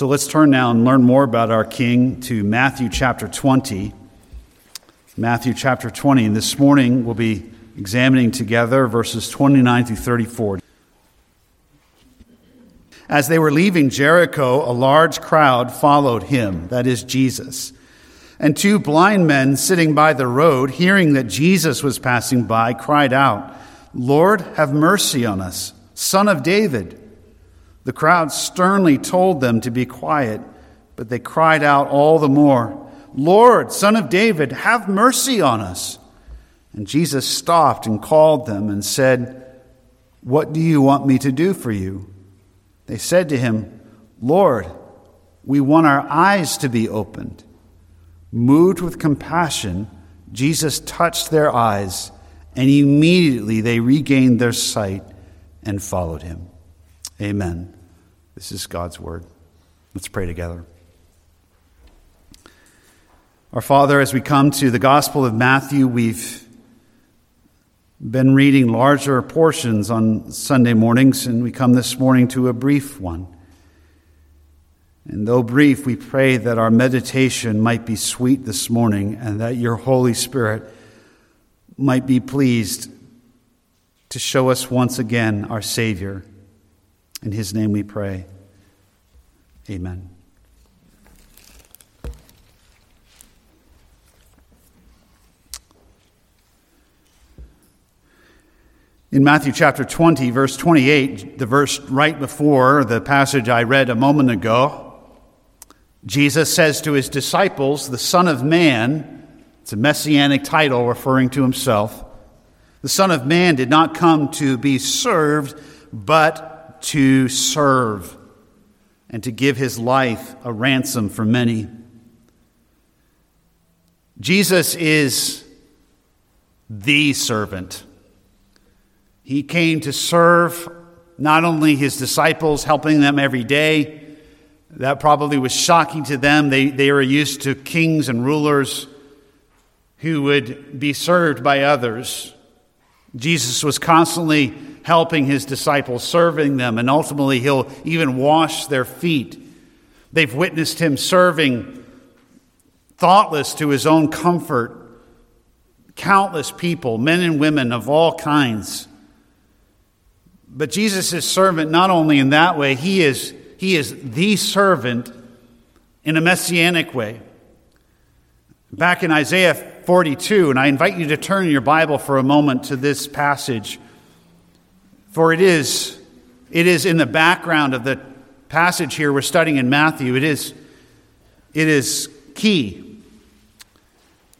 So let's turn now and learn more about our King to Matthew chapter 20. Matthew chapter 20. And this morning we'll be examining together verses 29 through 34. As they were leaving Jericho, a large crowd followed him, that is Jesus. And two blind men sitting by the road, hearing that Jesus was passing by, cried out, Lord, have mercy on us, son of David. The crowd sternly told them to be quiet, but they cried out all the more, Lord, son of David, have mercy on us. And Jesus stopped and called them and said, What do you want me to do for you? They said to him, Lord, we want our eyes to be opened. Moved with compassion, Jesus touched their eyes, and immediately they regained their sight and followed him. Amen. This is God's word. Let's pray together. Our Father, as we come to the Gospel of Matthew, we've been reading larger portions on Sunday mornings, and we come this morning to a brief one. And though brief, we pray that our meditation might be sweet this morning and that your Holy Spirit might be pleased to show us once again our Savior in his name we pray. Amen. In Matthew chapter 20, verse 28, the verse right before the passage I read a moment ago, Jesus says to his disciples, The Son of Man, it's a messianic title referring to himself, the Son of Man did not come to be served, but to serve and to give his life a ransom for many. Jesus is the servant. He came to serve not only his disciples, helping them every day. That probably was shocking to them. They, they were used to kings and rulers who would be served by others. Jesus was constantly helping his disciples, serving them, and ultimately he'll even wash their feet. They've witnessed him serving, thoughtless to his own comfort, countless people, men and women of all kinds. But Jesus is servant not only in that way, he is, he is the servant in a messianic way. Back in Isaiah 42, and I invite you to turn your Bible for a moment to this passage. For it is, it is in the background of the passage here we're studying in Matthew. It is, it is key.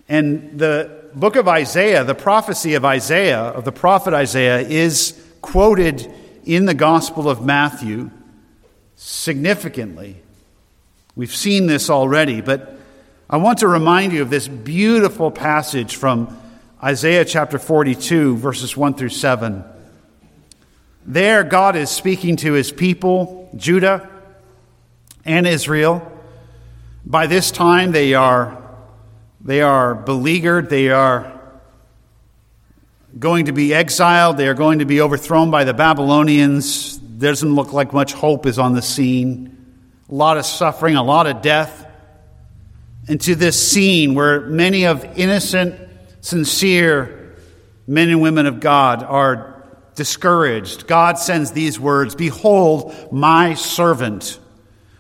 And the book of Isaiah, the prophecy of Isaiah, of the prophet Isaiah, is quoted in the Gospel of Matthew significantly. We've seen this already, but I want to remind you of this beautiful passage from Isaiah chapter 42, verses 1 through 7. There, God is speaking to his people, Judah and Israel. By this time, they are, they are beleaguered, they are going to be exiled, they are going to be overthrown by the Babylonians. There doesn't look like much hope is on the scene. A lot of suffering, a lot of death. And to this scene where many of innocent, sincere men and women of God are discouraged, God sends these words Behold, my servant,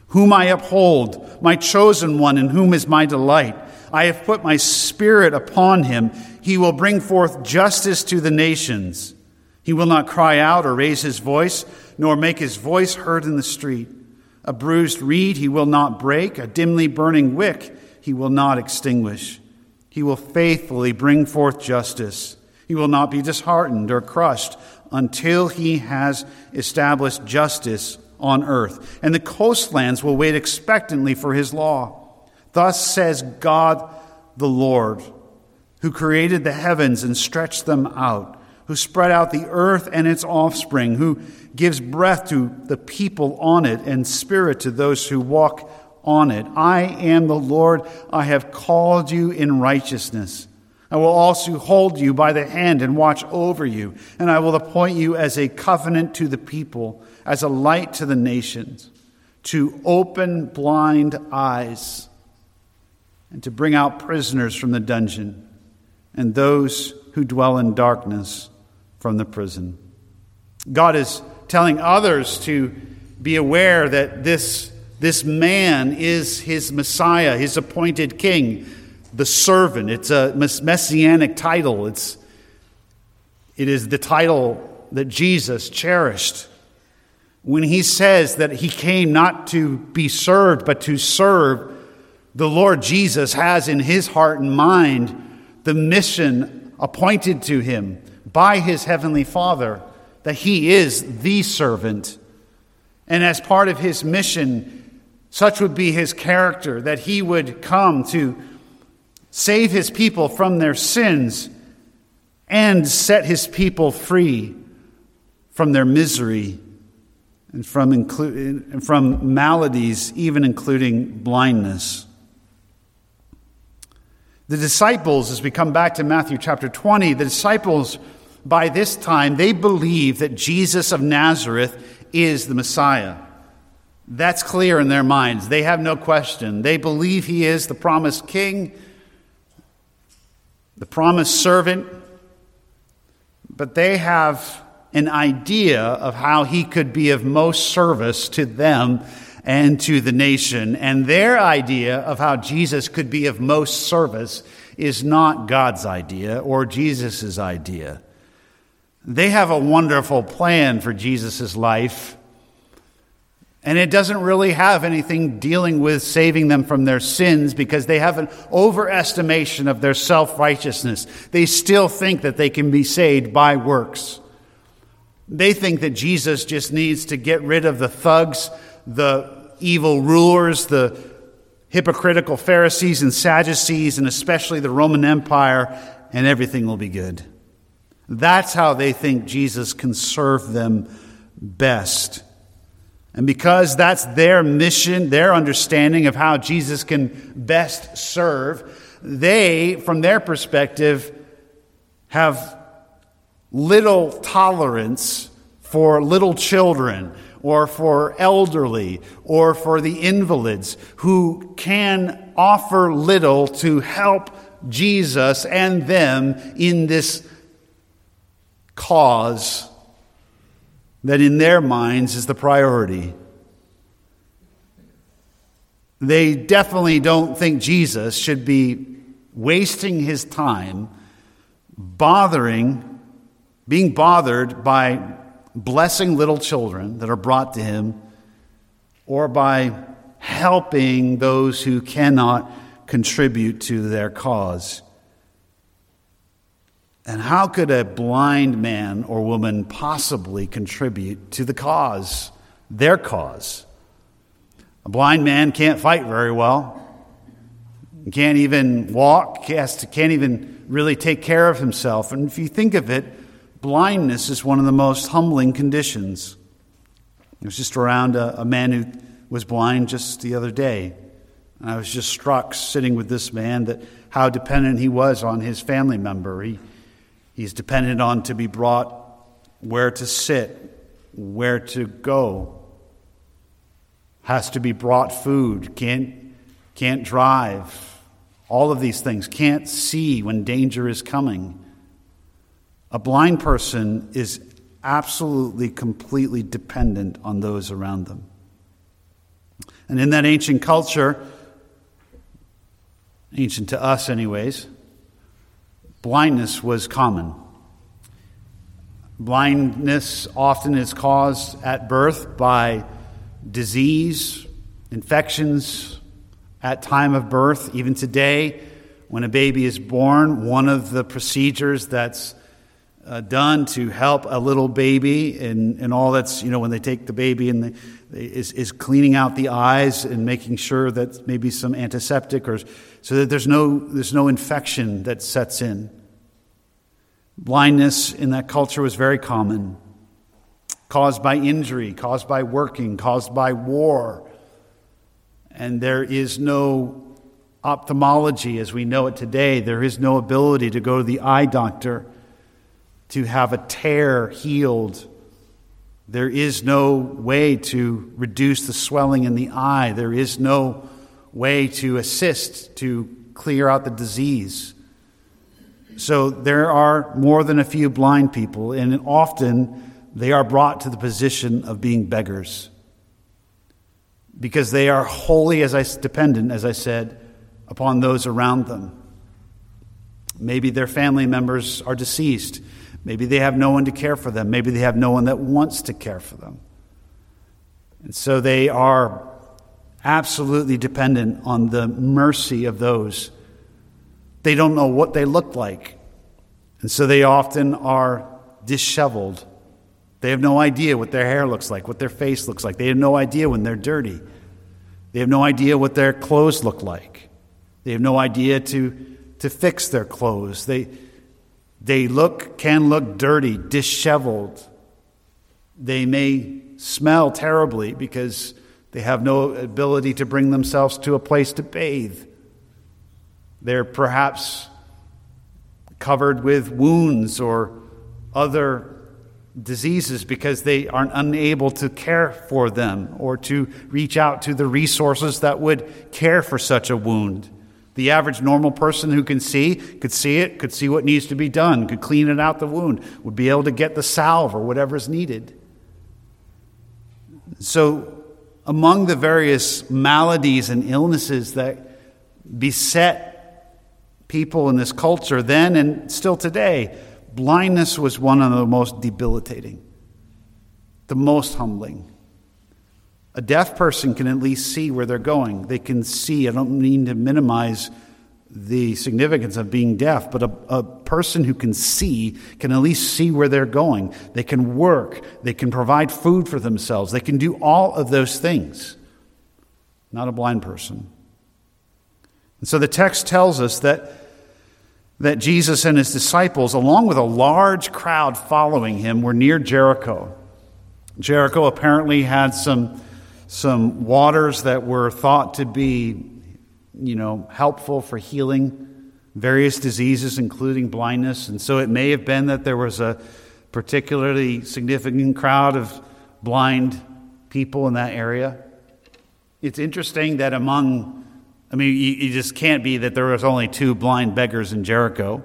whom I uphold, my chosen one, in whom is my delight. I have put my spirit upon him. He will bring forth justice to the nations. He will not cry out or raise his voice, nor make his voice heard in the street. A bruised reed he will not break, a dimly burning wick he will not extinguish. He will faithfully bring forth justice. He will not be disheartened or crushed until he has established justice on earth. And the coastlands will wait expectantly for his law. Thus says God the Lord, who created the heavens and stretched them out, who spread out the earth and its offspring, who gives breath to the people on it and spirit to those who walk on it. I am the Lord. I have called you in righteousness. I will also hold you by the hand and watch over you, and I will appoint you as a covenant to the people, as a light to the nations. to open blind eyes and to bring out prisoners from the dungeon and those who dwell in darkness from the prison. God is telling others to be aware that this, this man is his Messiah, his appointed king, the servant. It's a messianic title. It's, it is the title that Jesus cherished when he says that he came not to be served, but to serve. The Lord Jesus has in his heart and mind the mission appointed to him by his heavenly Father, that he is the servant. And as part of his mission, such would be his character, that he would come to save his people from their sins and set his people free from their misery and from, inclu- and from maladies, even including blindness. The disciples, as we come back to Matthew chapter 20, the disciples by this time, they believe that Jesus of Nazareth is the Messiah. That's clear in their minds. They have no question. They believe he is the promised king, the promised servant, but they have an idea of how he could be of most service to them and to the nation. And their idea of how Jesus could be of most service is not God's idea or Jesus' idea. They have a wonderful plan for Jesus' life. And it doesn't really have anything dealing with saving them from their sins because they have an overestimation of their self righteousness. They still think that they can be saved by works. They think that Jesus just needs to get rid of the thugs, the evil rulers, the hypocritical Pharisees and Sadducees, and especially the Roman Empire, and everything will be good. That's how they think Jesus can serve them best. And because that's their mission, their understanding of how Jesus can best serve, they, from their perspective, have little tolerance for little children or for elderly or for the invalids who can offer little to help Jesus and them in this cause that in their minds is the priority. They definitely don't think Jesus should be wasting his time bothering being bothered by blessing little children that are brought to him or by helping those who cannot contribute to their cause. And how could a blind man or woman possibly contribute to the cause, their cause? A blind man can't fight very well, can't even walk, can't even really take care of himself. And if you think of it, Blindness is one of the most humbling conditions. I was just around a, a man who was blind just the other day. And I was just struck sitting with this man that how dependent he was on his family member. He, he's dependent on to be brought where to sit, where to go. Has to be brought food, can't, can't drive. All of these things, can't see when danger is coming. A blind person is absolutely, completely dependent on those around them. And in that ancient culture, ancient to us, anyways, blindness was common. Blindness often is caused at birth by disease, infections at time of birth. Even today, when a baby is born, one of the procedures that's uh, done to help a little baby and, and all that's, you know, when they take the baby and they, is, is cleaning out the eyes and making sure that maybe some antiseptic or so that there's no, there's no infection that sets in. Blindness in that culture was very common, caused by injury, caused by working, caused by war. And there is no ophthalmology as we know it today. There is no ability to go to the eye doctor to have a tear healed There is no way to reduce the swelling in the eye. There is no way to assist to clear out the disease. So there are more than a few blind people, and often they are brought to the position of being beggars because they are wholly as I, dependent, as I said, upon those around them. Maybe their family members are deceased. Maybe they have no one to care for them. Maybe they have no one that wants to care for them. And so they are absolutely dependent on the mercy of those. They don't know what they look like. And so they often are disheveled. They have no idea what their hair looks like, what their face looks like. They have no idea when they're dirty. They have no idea what their clothes look like. They have no idea to, to fix their clothes. They, they look, can look dirty, disheveled. They may smell terribly because they have no ability to bring themselves to a place to bathe. They're perhaps covered with wounds or other diseases because they aren't unable to care for them or to reach out to the resources that would care for such a wound. The average normal person who can see could see it, could see what needs to be done, could clean it out the wound, would be able to get the salve or whatever is needed. So, among the various maladies and illnesses that beset people in this culture then and still today, blindness was one of the most debilitating, the most humbling. A deaf person can at least see where they're going. They can see. I don't mean to minimize the significance of being deaf, but a, a, person who can see can at least see where they're going. They can work. They can provide food for themselves. They can do all of those things. Not a blind person. And so the text tells us that that Jesus and his disciples, along with a large crowd following him, were near Jericho. Jericho apparently had some, some waters that were thought to be, you know, helpful for healing various diseases, including blindness. And so it may have been that there was a particularly significant crowd of blind people in that area. It's interesting that among I mean, you, you just can't be that there was only two blind beggars in Jericho.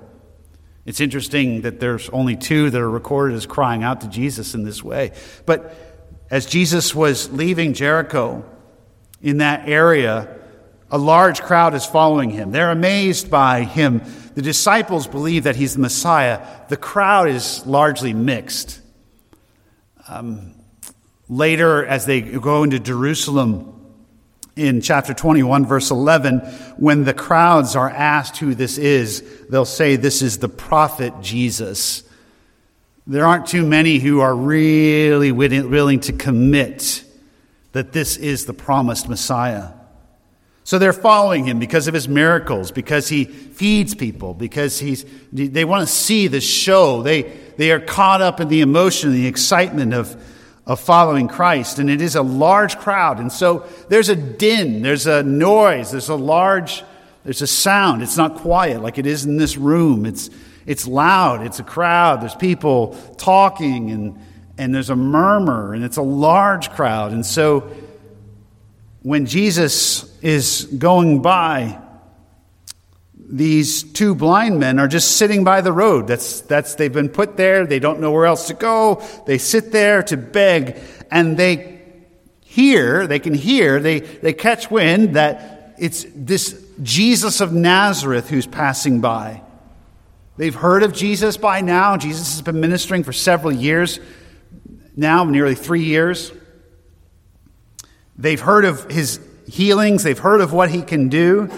It's interesting that there's only two that are recorded as crying out to Jesus in this way. But as Jesus was leaving Jericho in that area, a large crowd is following him. They're amazed by him. The disciples believe that he's the Messiah. The crowd is largely mixed. Um, later, as they go into Jerusalem, in chapter 21, verse 11, when the crowds are asked who this is, they'll say, This is the prophet Jesus. There aren't too many who are really willing to commit that this is the promised Messiah. So they're following him because of his miracles, because he feeds people, because he's, they want to see the show. They, they are caught up in the emotion, the excitement of, of following Christ, and it is a large crowd. And so there's a din, there's a noise, there's a large, there's a sound. It's not quiet like it is in this room. It's, it's loud, it's a crowd, there's people talking, and, and there's a murmur, and it's a large crowd. And so when Jesus is going by, these two blind men are just sitting by the road. That's, that's, they've been put there. They don't know where else to go. They sit there to beg and they hear, they can hear, they, they catch wind that it's this Jesus of Nazareth who's passing by. They've heard of Jesus by now. Jesus has been ministering for several years now, nearly three years. They've heard of his healings. They've heard of what he can do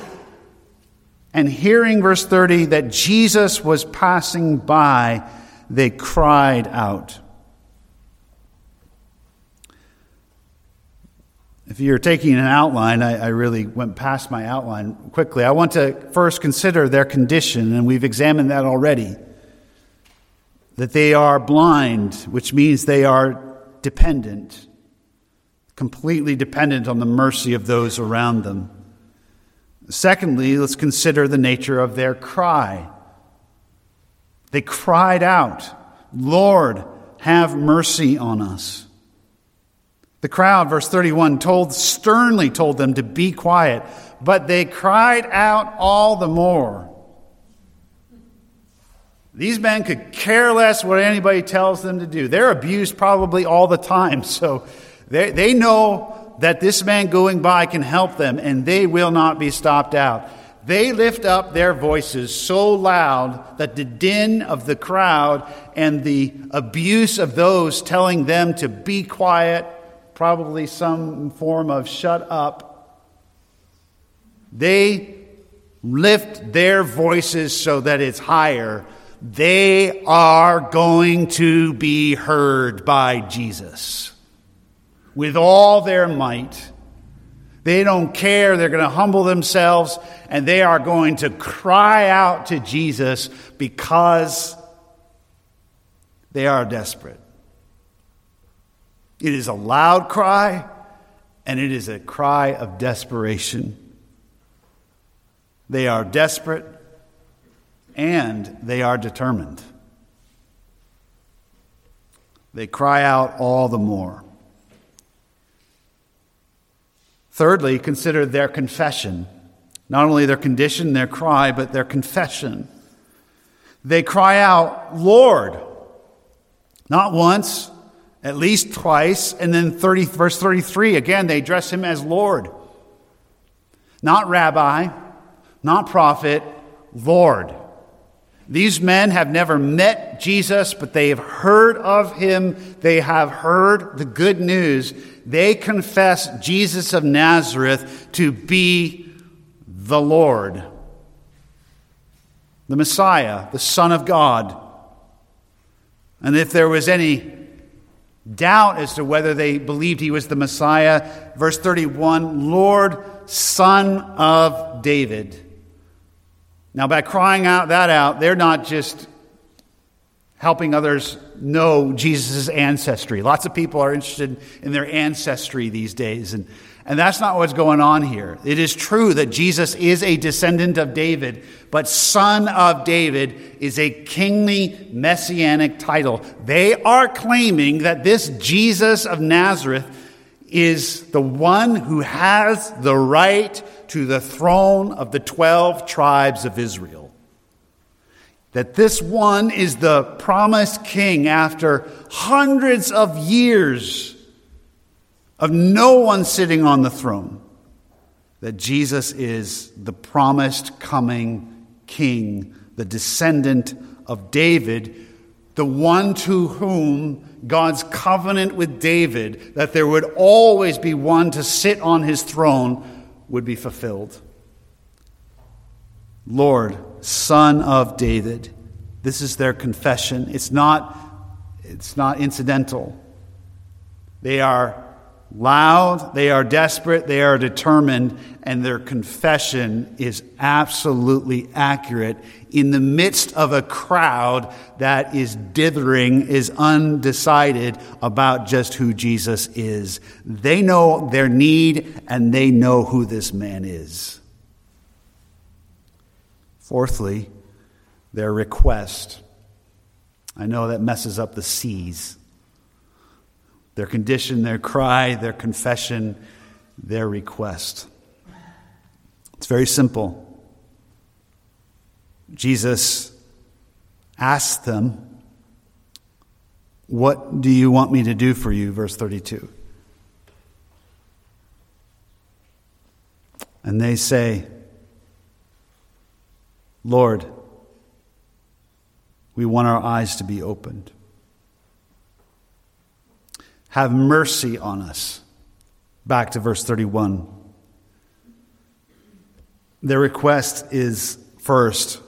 and hearing, verse 30, that Jesus was passing by, they cried out. If you're taking an outline, I, I, really went past my outline quickly. I want to first consider their condition, and we've examined that already. That they are blind, which means they are dependent, completely dependent on the mercy of those around them. Secondly, let's consider the nature of their cry. They cried out, Lord, have mercy on us. The crowd, verse 31, told sternly told them to be quiet, but they cried out all the more. These men could care less what anybody tells them to do. They're abused probably all the time, so they, they know that this man going by can help them, and they will not be stopped out. They lift up their voices so loud that the din of the crowd and the abuse of those telling them to be quiet, probably some form of shut up, they lift their voices so that it's higher. They are going to be heard by Jesus with all their might. They don't care. They're going to humble themselves and they are going to cry out to Jesus because they are desperate. It is a loud cry and it is a cry of desperation. They are desperate and they are determined. They cry out all the more. Thirdly, consider their confession. Not only their condition, their cry, but their confession. They cry out, Lord. Not once, at least twice. And then 30, verse 33, again, they address him as Lord. Not rabbi, not prophet, Lord. These men have never met Jesus, but they have heard of him. They have heard the good news. They confess Jesus of Nazareth to be the Lord, the Messiah, the Son of God. And if there was any doubt as to whether they believed he was the Messiah, verse 31 Lord, Son of David. Now, by crying out that out, they're not just helping others know Jesus' ancestry. Lots of people are interested in their ancestry these days, and, and that's not what's going on here. It is true that Jesus is a descendant of David, but son of David is a kingly messianic title. They are claiming that this Jesus of Nazareth is the one who has the right to the throne of the 12 tribes of Israel. That this one is the promised king after hundreds of years of no one sitting on the throne. That Jesus is the promised coming king, the descendant of David, the one to whom God's covenant with David, that there would always be one to sit on his throne, would be fulfilled. Lord, Son of David. This is their confession. It's not, it's not incidental. They are loud, they are desperate, they are determined, and their confession is absolutely accurate in the midst of a crowd that is dithering, is undecided about just who Jesus is. They know their need and they know who this man is. Fourthly, their request. I know that messes up the C's. Their condition, their cry, their confession, their request. It's very simple. Jesus asked them, What do you want me to do for you? Verse 32. And they say, Lord, we want our eyes to be opened. Have mercy on us. Back to verse 31. Their request is first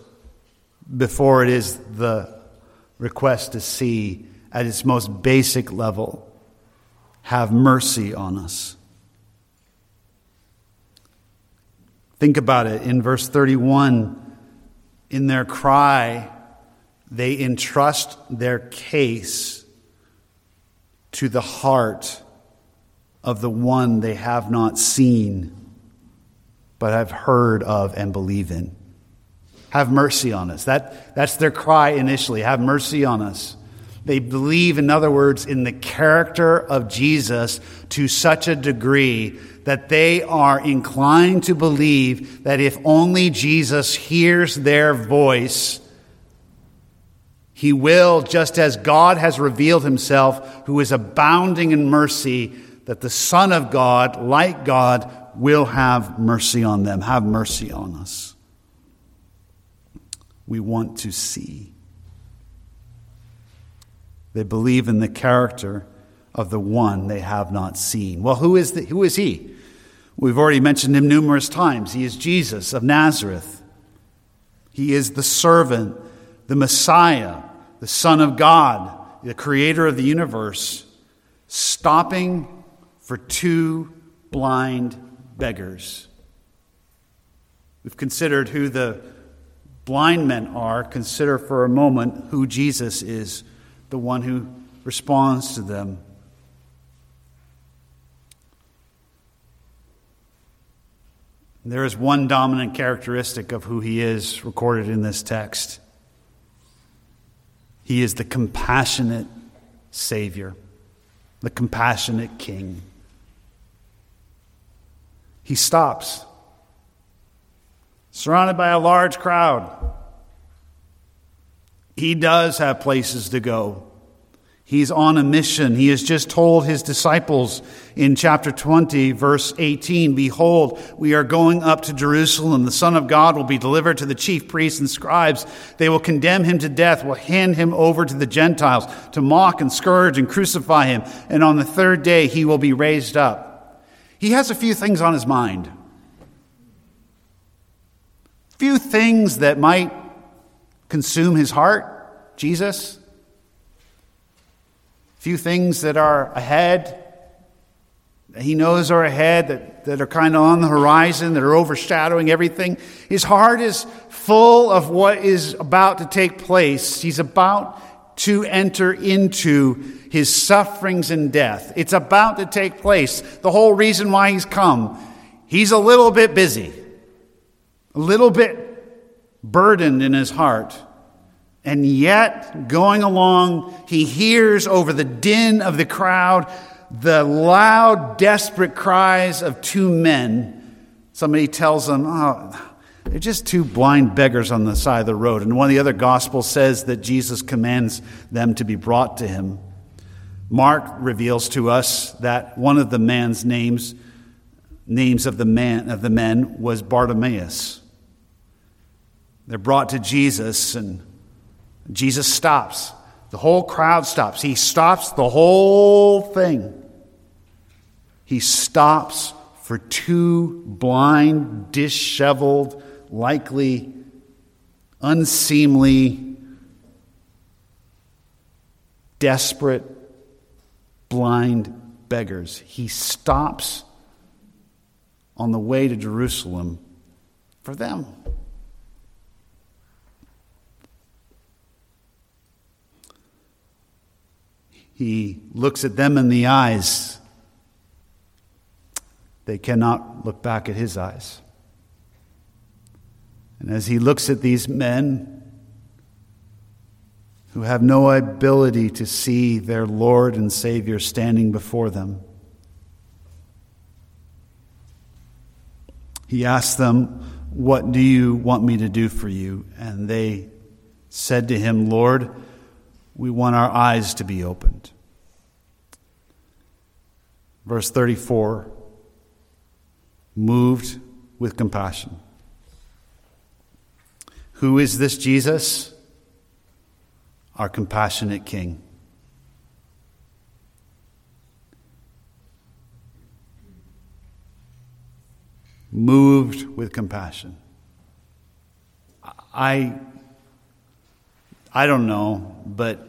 before it is the request to see at its most basic level have mercy on us. Think about it. In verse 31, in their cry, they entrust their case to the heart of the one they have not seen, but have heard of and believe in. Have mercy on us. That, that's their cry initially. Have mercy on us. They believe, in other words, in the character of Jesus to such a degree that they are inclined to believe that if only Jesus hears their voice, he will, just as God has revealed himself, who is abounding in mercy, that the Son of God, like God, will have mercy on them, have mercy on us. We want to see. They believe in the character of the one they have not seen. Well, who is, the, who is he? We've already mentioned him numerous times. He is Jesus of Nazareth. He is the servant, the Messiah, the Son of God, the creator of the universe, stopping for two blind beggars. We've considered who the blind men are. Consider for a moment who Jesus is, the one who responds to them. There is one dominant characteristic of who he is recorded in this text. He is the compassionate Savior, the compassionate King. He stops, surrounded by a large crowd. He does have places to go. He's on a mission. He has just told his disciples in chapter 20, verse 18 Behold, we are going up to Jerusalem. The Son of God will be delivered to the chief priests and scribes. They will condemn him to death, will hand him over to the Gentiles to mock and scourge and crucify him. And on the third day, he will be raised up. He has a few things on his mind. Few things that might consume his heart, Jesus. Few things that are ahead he knows are ahead that, that are kind of on the horizon that are overshadowing everything. His heart is full of what is about to take place. He's about to enter into his sufferings and death. It's about to take place. The whole reason why he's come he's a little bit busy a little bit burdened in his heart and yet, going along, he hears over the din of the crowd the loud, desperate cries of two men. Somebody tells him, Oh, they're just two blind beggars on the side of the road. And one of the other gospels says that Jesus commands them to be brought to him. Mark reveals to us that one of the man's names, names of the man of the men was Bartimaeus. They're brought to Jesus and Jesus stops. The whole crowd stops. He stops the whole thing. He stops for two blind, disheveled, likely unseemly, desperate, blind beggars. He stops on the way to Jerusalem for them. He looks at them in the eyes. They cannot look back at his eyes. And as he looks at these men who have no ability to see their Lord and Savior standing before them, he asks them, What do you want me to do for you? And they said to him, Lord, we want our eyes to be opened. Verse 34 moved with compassion. Who is this Jesus? Our compassionate King. Moved with compassion. I, I don't know, but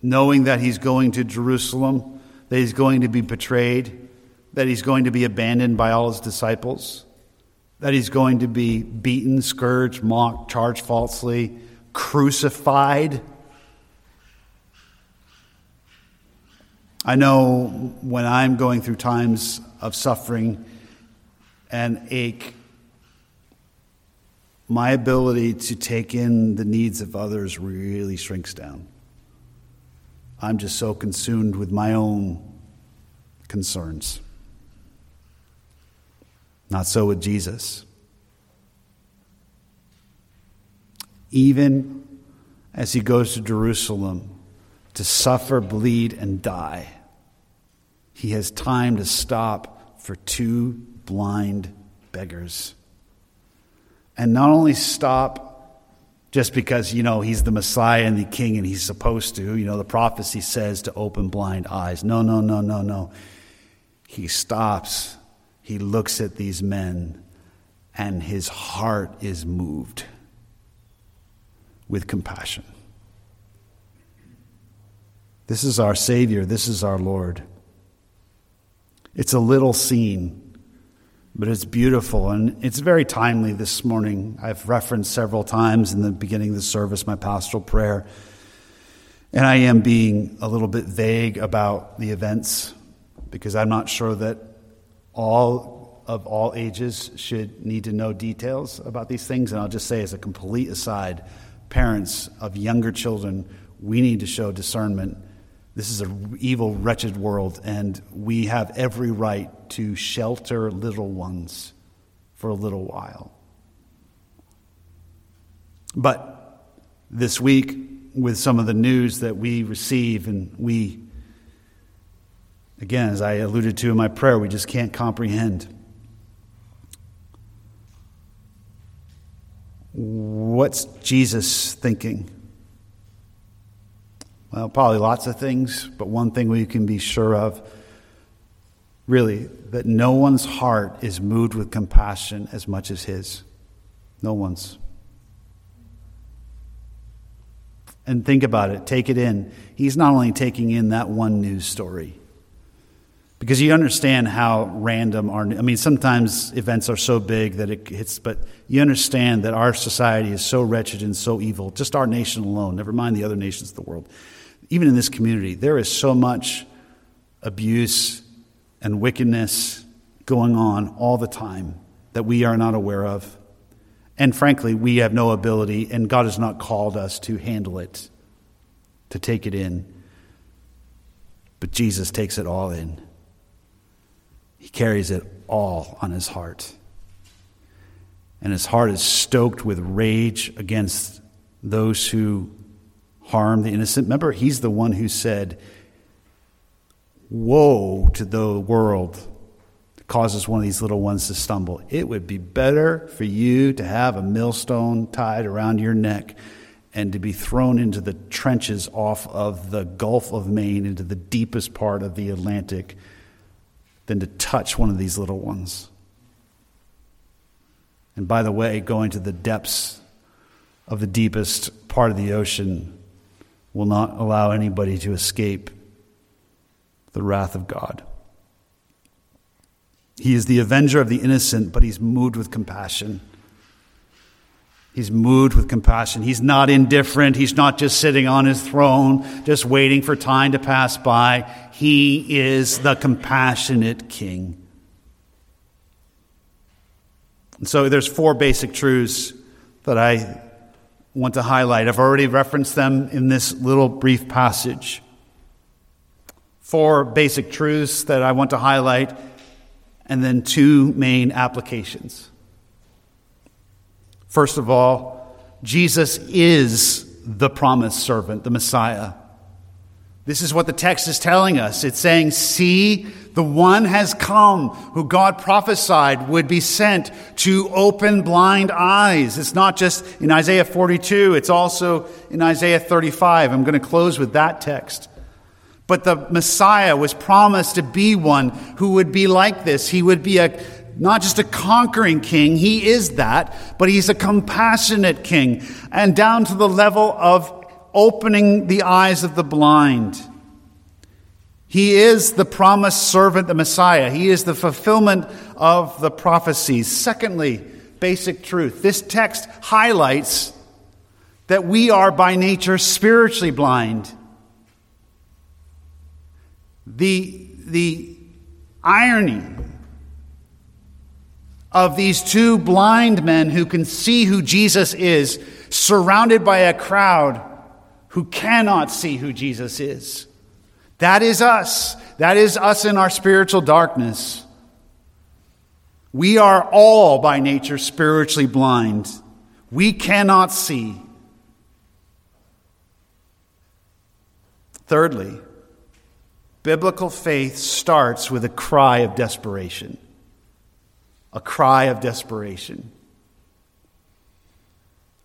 knowing that he's going to Jerusalem, that he's going to be betrayed, that he's going to be abandoned by all his disciples, that he's going to be beaten, scourged, mocked, charged falsely, crucified. I know when I'm going through times of suffering and ache, my ability to take in the needs of others really shrinks down. I'm just so consumed with my own concerns. Not so with Jesus. Even as he goes to Jerusalem to suffer, bleed, and die, he has time to stop for two blind beggars. And not only stop just because, you know, he's the Messiah and the king and he's supposed to, you know, the prophecy says to open blind eyes. No, no, no, no, no. He stops, he looks at these men, and his heart is moved with compassion. This is our Savior, this is our Lord. It's a little scene but it's beautiful and it's very timely this morning. I've referenced several times in the beginning of the service my pastoral prayer. And I am being a little bit vague about the events because I'm not sure that all of all ages should need to know details about these things. And I'll just say, as a complete aside, parents of younger children, we need to show discernment this is an evil, wretched world, and we have every right to shelter little ones for a little while. But this week, with some of the news that we receive, and we, again, as I alluded to in my prayer, we just can't comprehend. What's Jesus thinking? Well, probably lots of things, but one thing we can be sure of really, that no one's heart is moved with compassion as much as his. No one's. And think about it, take it in. He's not only taking in that one news story, because you understand how random our, I mean, sometimes events are so big that it hits, but you understand that our society is so wretched and so evil, just our nation alone, never mind the other nations of the world even in this community, there is so much abuse and wickedness going on all the time that we are not aware of. And frankly, we have no ability, and God has not called us to handle it, to take it in. But Jesus takes it all in. He carries it all on his heart. And his heart is stoked with rage against those who harm the innocent. Remember, he's the one who said, Woe to the world that causes one of these little ones to stumble. It would be better for you to have a millstone tied around your neck and to be thrown into the trenches off of the Gulf of Maine into the deepest part of the Atlantic than to touch one of these little ones. And by the way, going to the depths of the deepest part of the ocean will not allow anybody to escape the wrath of God. He is the avenger of the innocent, but he's moved with compassion. He's moved with compassion. He's not indifferent. He's not just sitting on his throne, just waiting for time to pass by. He is the compassionate king. And so there's four basic truths that I want to highlight. I've already referenced them in this little brief passage. Four basic truths that I want to highlight, and then two main applications. First of all, Jesus is the promised servant, the Messiah. This is what the text is telling us. It's saying, See, the one has come who God prophesied would be sent to open blind eyes. It's not just in Isaiah 42, it's also in Isaiah 35. I'm going to close with that text. But the Messiah was promised to be one who would be like this. He would be a not just a conquering king, he is that, but he's a compassionate king, and down to the level of opening the eyes of the blind. He is the promised servant, the Messiah. He is the fulfillment of the prophecies. Secondly, basic truth. This text highlights that we are by nature spiritually blind. The, the irony of these two blind men who can see who Jesus is, surrounded by a crowd who cannot see who Jesus is. That is us. That is us in our spiritual darkness. We are all by nature spiritually blind. We cannot see. Thirdly, biblical faith starts with a cry of desperation. A cry of desperation.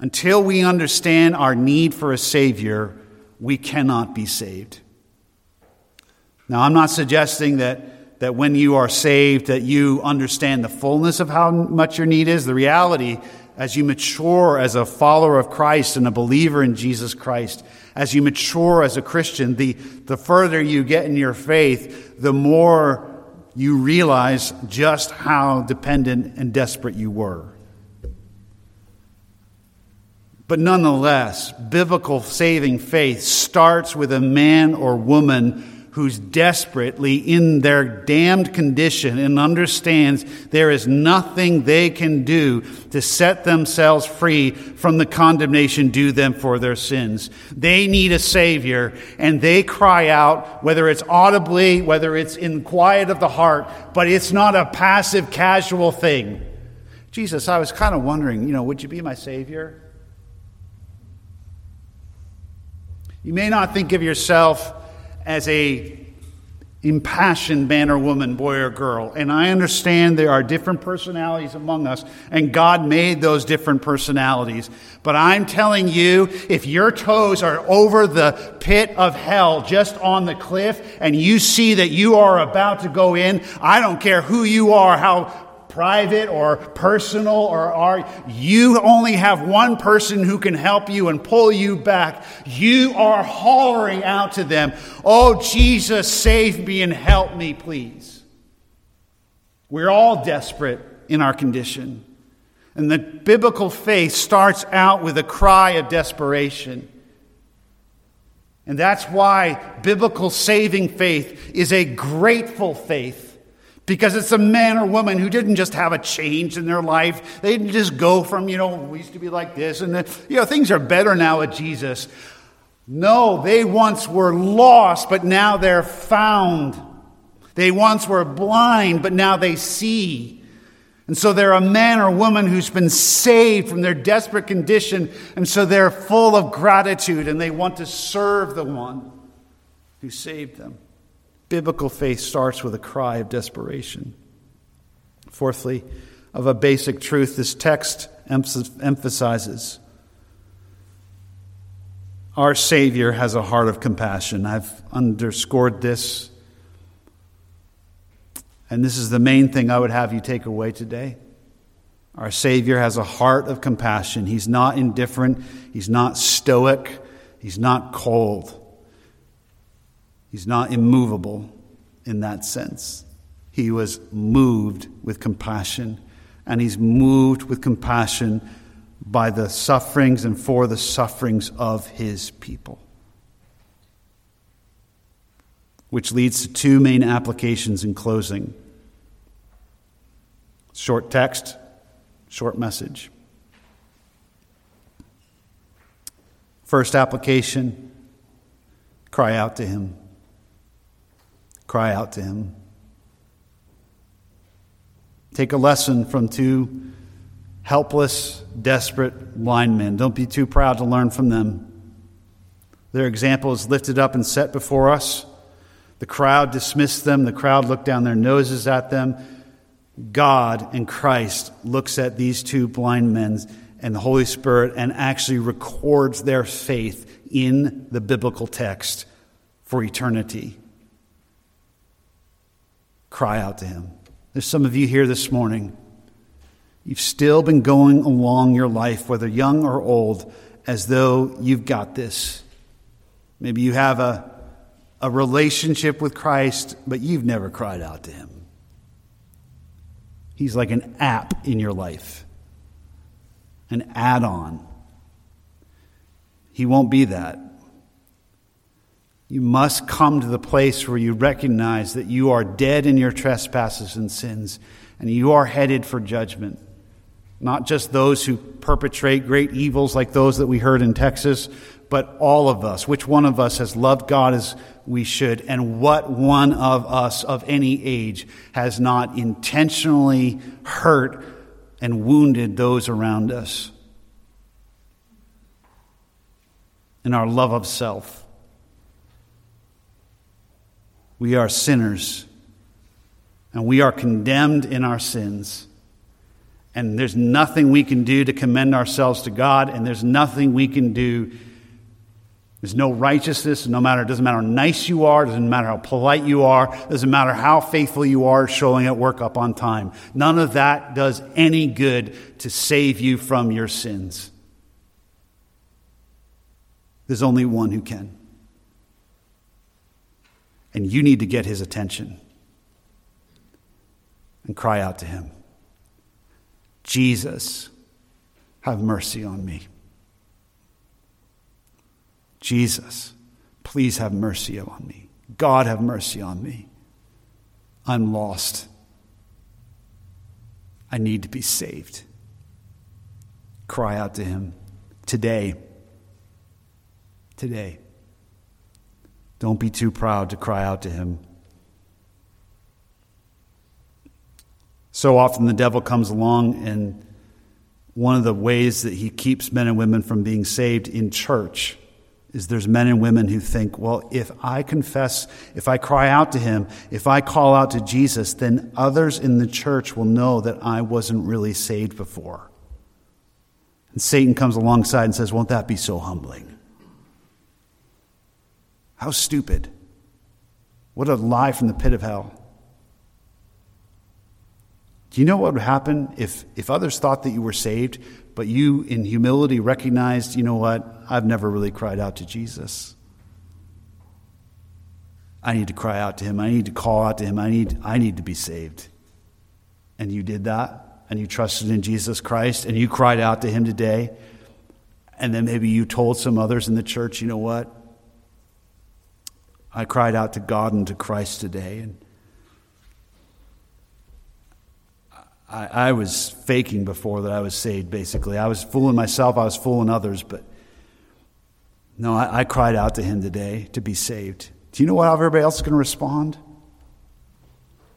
Until we understand our need for a Savior, we cannot be saved. Now, I'm not suggesting that, that when you are saved that you understand the fullness of how much your need is. The reality, as you mature as a follower of Christ and a believer in Jesus Christ, as you mature as a Christian, the, the further you get in your faith, the more you realize just how dependent and desperate you were. But nonetheless, biblical saving faith starts with a man or woman who's desperately in their damned condition and understands there is nothing they can do to set themselves free from the condemnation due them for their sins. They need a Savior, and they cry out, whether it's audibly, whether it's in quiet of the heart, but it's not a passive, casual thing. Jesus, I was kind of wondering, you know, would you be my Savior? You may not think of yourself as a impassioned man or woman, boy or girl. And I understand there are different personalities among us, and God made those different personalities. But I'm telling you, if your toes are over the pit of hell, just on the cliff, and you see that you are about to go in, I don't care who you are, how private or personal or are you only have one person who can help you and pull you back. You are hollering out to them oh jesus save me and help me please. We're all desperate in our condition. And the biblical faith starts out with a cry of desperation. And that's why biblical saving faith is a grateful faith because it's a man or woman who didn't just have a change in their life. They didn't just go from, you know, we used to be like this and, then, you know, things are better now with Jesus. No, they once were lost, but now they're found. They once were blind, but now they see. And so they're a man or woman who's been saved from their desperate condition, and so they're full of gratitude and they want to serve the one who saved them. Biblical faith starts with a cry of desperation. Fourthly, of a basic truth this text emphasizes. Our Savior has a heart of compassion. I've underscored this. And this is the main thing I would have you take away today. Our Savior has a heart of compassion. He's not indifferent, He's not stoic, He's not cold. He's not immovable in that sense. He was moved with compassion, and he's moved with compassion by the sufferings and for the sufferings of his people. Which leads to two main applications in closing short text, short message. First application cry out to him. Cry out to him. Take a lesson from two helpless, desperate blind men. Don't be too proud to learn from them. Their example is lifted up and set before us. The crowd dismissed them, the crowd looked down their noses at them. God and Christ looks at these two blind men and the Holy Spirit and actually records their faith in the biblical text for eternity cry out to Him. There's some of you here this morning. You've still been going along your life, whether young or old, as though you've got this. Maybe you have a, a relationship with Christ, but you've never cried out to Him. He's like an app in your life, an add on. He won't be that. You must come to the place where you recognize that you are dead in your trespasses and sins, and you are headed for judgment. Not just those who perpetrate great evils like those that we heard in Texas, but all of us. Which one of us has loved God as we should? And what one of us of any age has not intentionally hurt and wounded those around us? In our love of self. We are sinners and we are condemned in our sins. And there's nothing we can do to commend ourselves to God, and there's nothing we can do. There's no righteousness, no matter, it doesn't matter how nice you are, doesn't matter how polite you are, doesn't matter how faithful you are showing at work up on time. None of that does any good to save you from your sins. There's only one who can. And you need to get his attention and cry out to him Jesus, have mercy on me. Jesus, please have mercy on me. God, have mercy on me. I'm lost. I need to be saved. Cry out to him today. Today. Don't be too proud to cry out to him. So often the devil comes along, and one of the ways that he keeps men and women from being saved in church is there's men and women who think, well, if I confess, if I cry out to him, if I call out to Jesus, then others in the church will know that I wasn't really saved before. And Satan comes alongside and says, won't that be so humbling? How stupid. What a lie from the pit of hell. Do you know what would happen if, if others thought that you were saved, but you, in humility, recognized, you know what, I've never really cried out to Jesus? I need to cry out to him. I need to call out to him. I need, I need to be saved. And you did that, and you trusted in Jesus Christ, and you cried out to him today. And then maybe you told some others in the church, you know what? I cried out to God and to Christ today. And I, I was faking before that I was saved, basically. I was fooling myself, I was fooling others, but no, I, I cried out to him today to be saved. Do you know how everybody else is going to respond?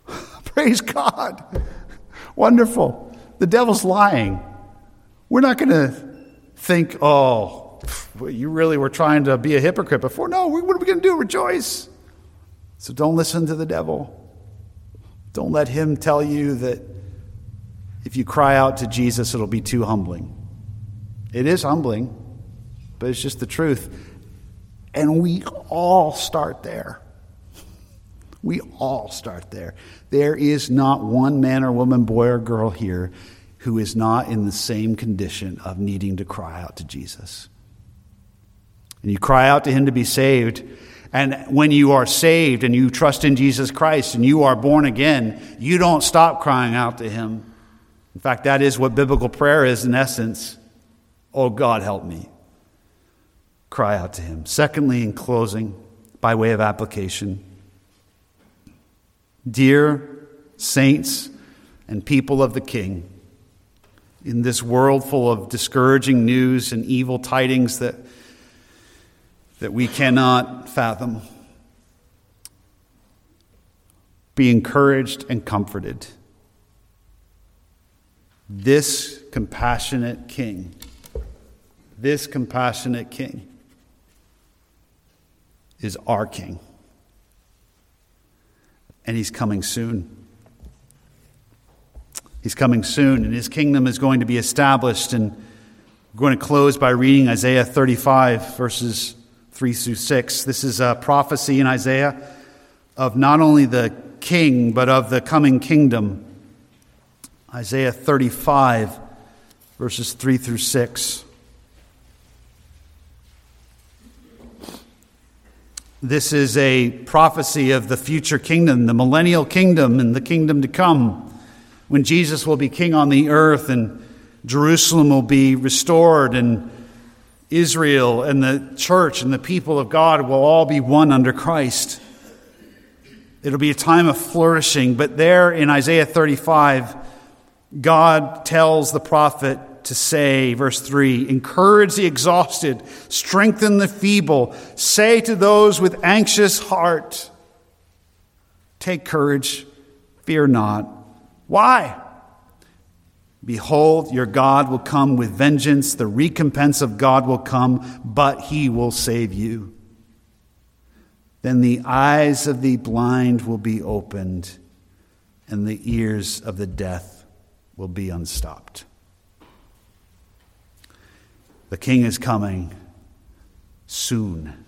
Praise God. Wonderful. The devil's lying. We're not going to think, oh, you really were trying to be a hypocrite before. No, what are we going to do? Rejoice. So don't listen to the devil. Don't let him tell you that if you cry out to Jesus, it'll be too humbling. It is humbling, but it's just the truth. And we all start there. We all start there. There is not one man or woman, boy or girl here who is not in the same condition of needing to cry out to Jesus. And you cry out to him to be saved. And when you are saved and you trust in Jesus Christ and you are born again, you don't stop crying out to him. In fact, that is what biblical prayer is in essence. Oh God, help me. Cry out to Him. Secondly, in closing, by way of application, dear saints and people of the King, in this world full of discouraging news and evil tidings that, that we cannot fathom, be encouraged and comforted this compassionate king, this compassionate king is our king. And he's coming soon. He's coming soon, and his kingdom is going to be established. And we're going to close by reading Isaiah 35, verses 3 through 6. This is a prophecy in Isaiah of not only the king, but of the coming kingdom. Isaiah 35, verses 3 through 6. This is a prophecy of the future kingdom, the millennial kingdom, and the kingdom to come, when Jesus will be king on the earth and Jerusalem will be restored, and Israel and the church and the people of God will all be one under Christ. It'll be a time of flourishing. But there in Isaiah 35, God tells the prophet to say, verse 3 encourage the exhausted, strengthen the feeble, say to those with anxious heart, take courage, fear not. Why? Behold, your God will come with vengeance, the recompense of God will come, but he will save you. Then the eyes of the blind will be opened, and the ears of the deaf will be unstopped. The king is coming soon,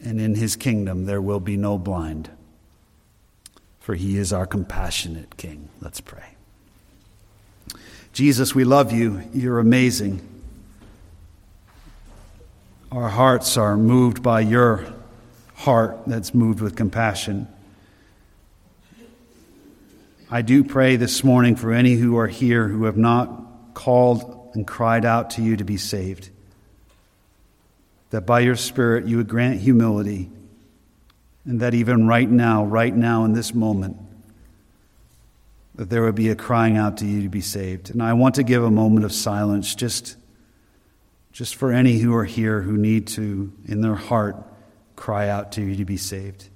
and in his kingdom there will be no blind, for he is our compassionate king. Let's pray. Jesus, we love you. You're amazing. Our hearts are moved by your heart that's moved with compassion. I do pray this morning for any who are here who have not called and cried out to you to be saved, that by your Spirit you would grant humility, and that even right now, right now in this moment, that there would be a crying out to you to be saved. And I want to give a moment of silence just just for any who are here who need to, in their heart, cry out to you to be saved.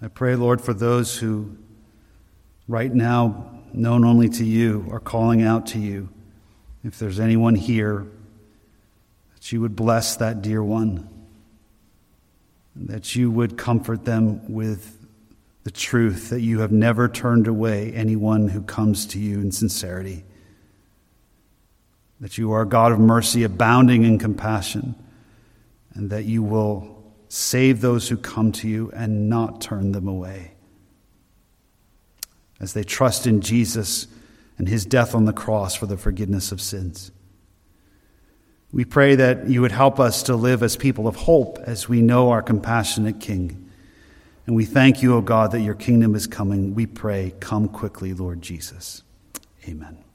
I pray, Lord, for those who right now known only to you, are calling out to you. If there's anyone here, that you would bless that dear one, that you would comfort them with the truth that you have never turned away anyone who comes to you in sincerity, that you are a God of mercy, abounding in compassion, and that you will save those who come to you and not turn them away as they trust in Jesus and his death on the cross for the forgiveness of sins. We pray that you would help us to live as people of hope as we know our compassionate King. And we thank you, O God, that your kingdom is coming. We pray, come quickly, Lord Jesus. Amen.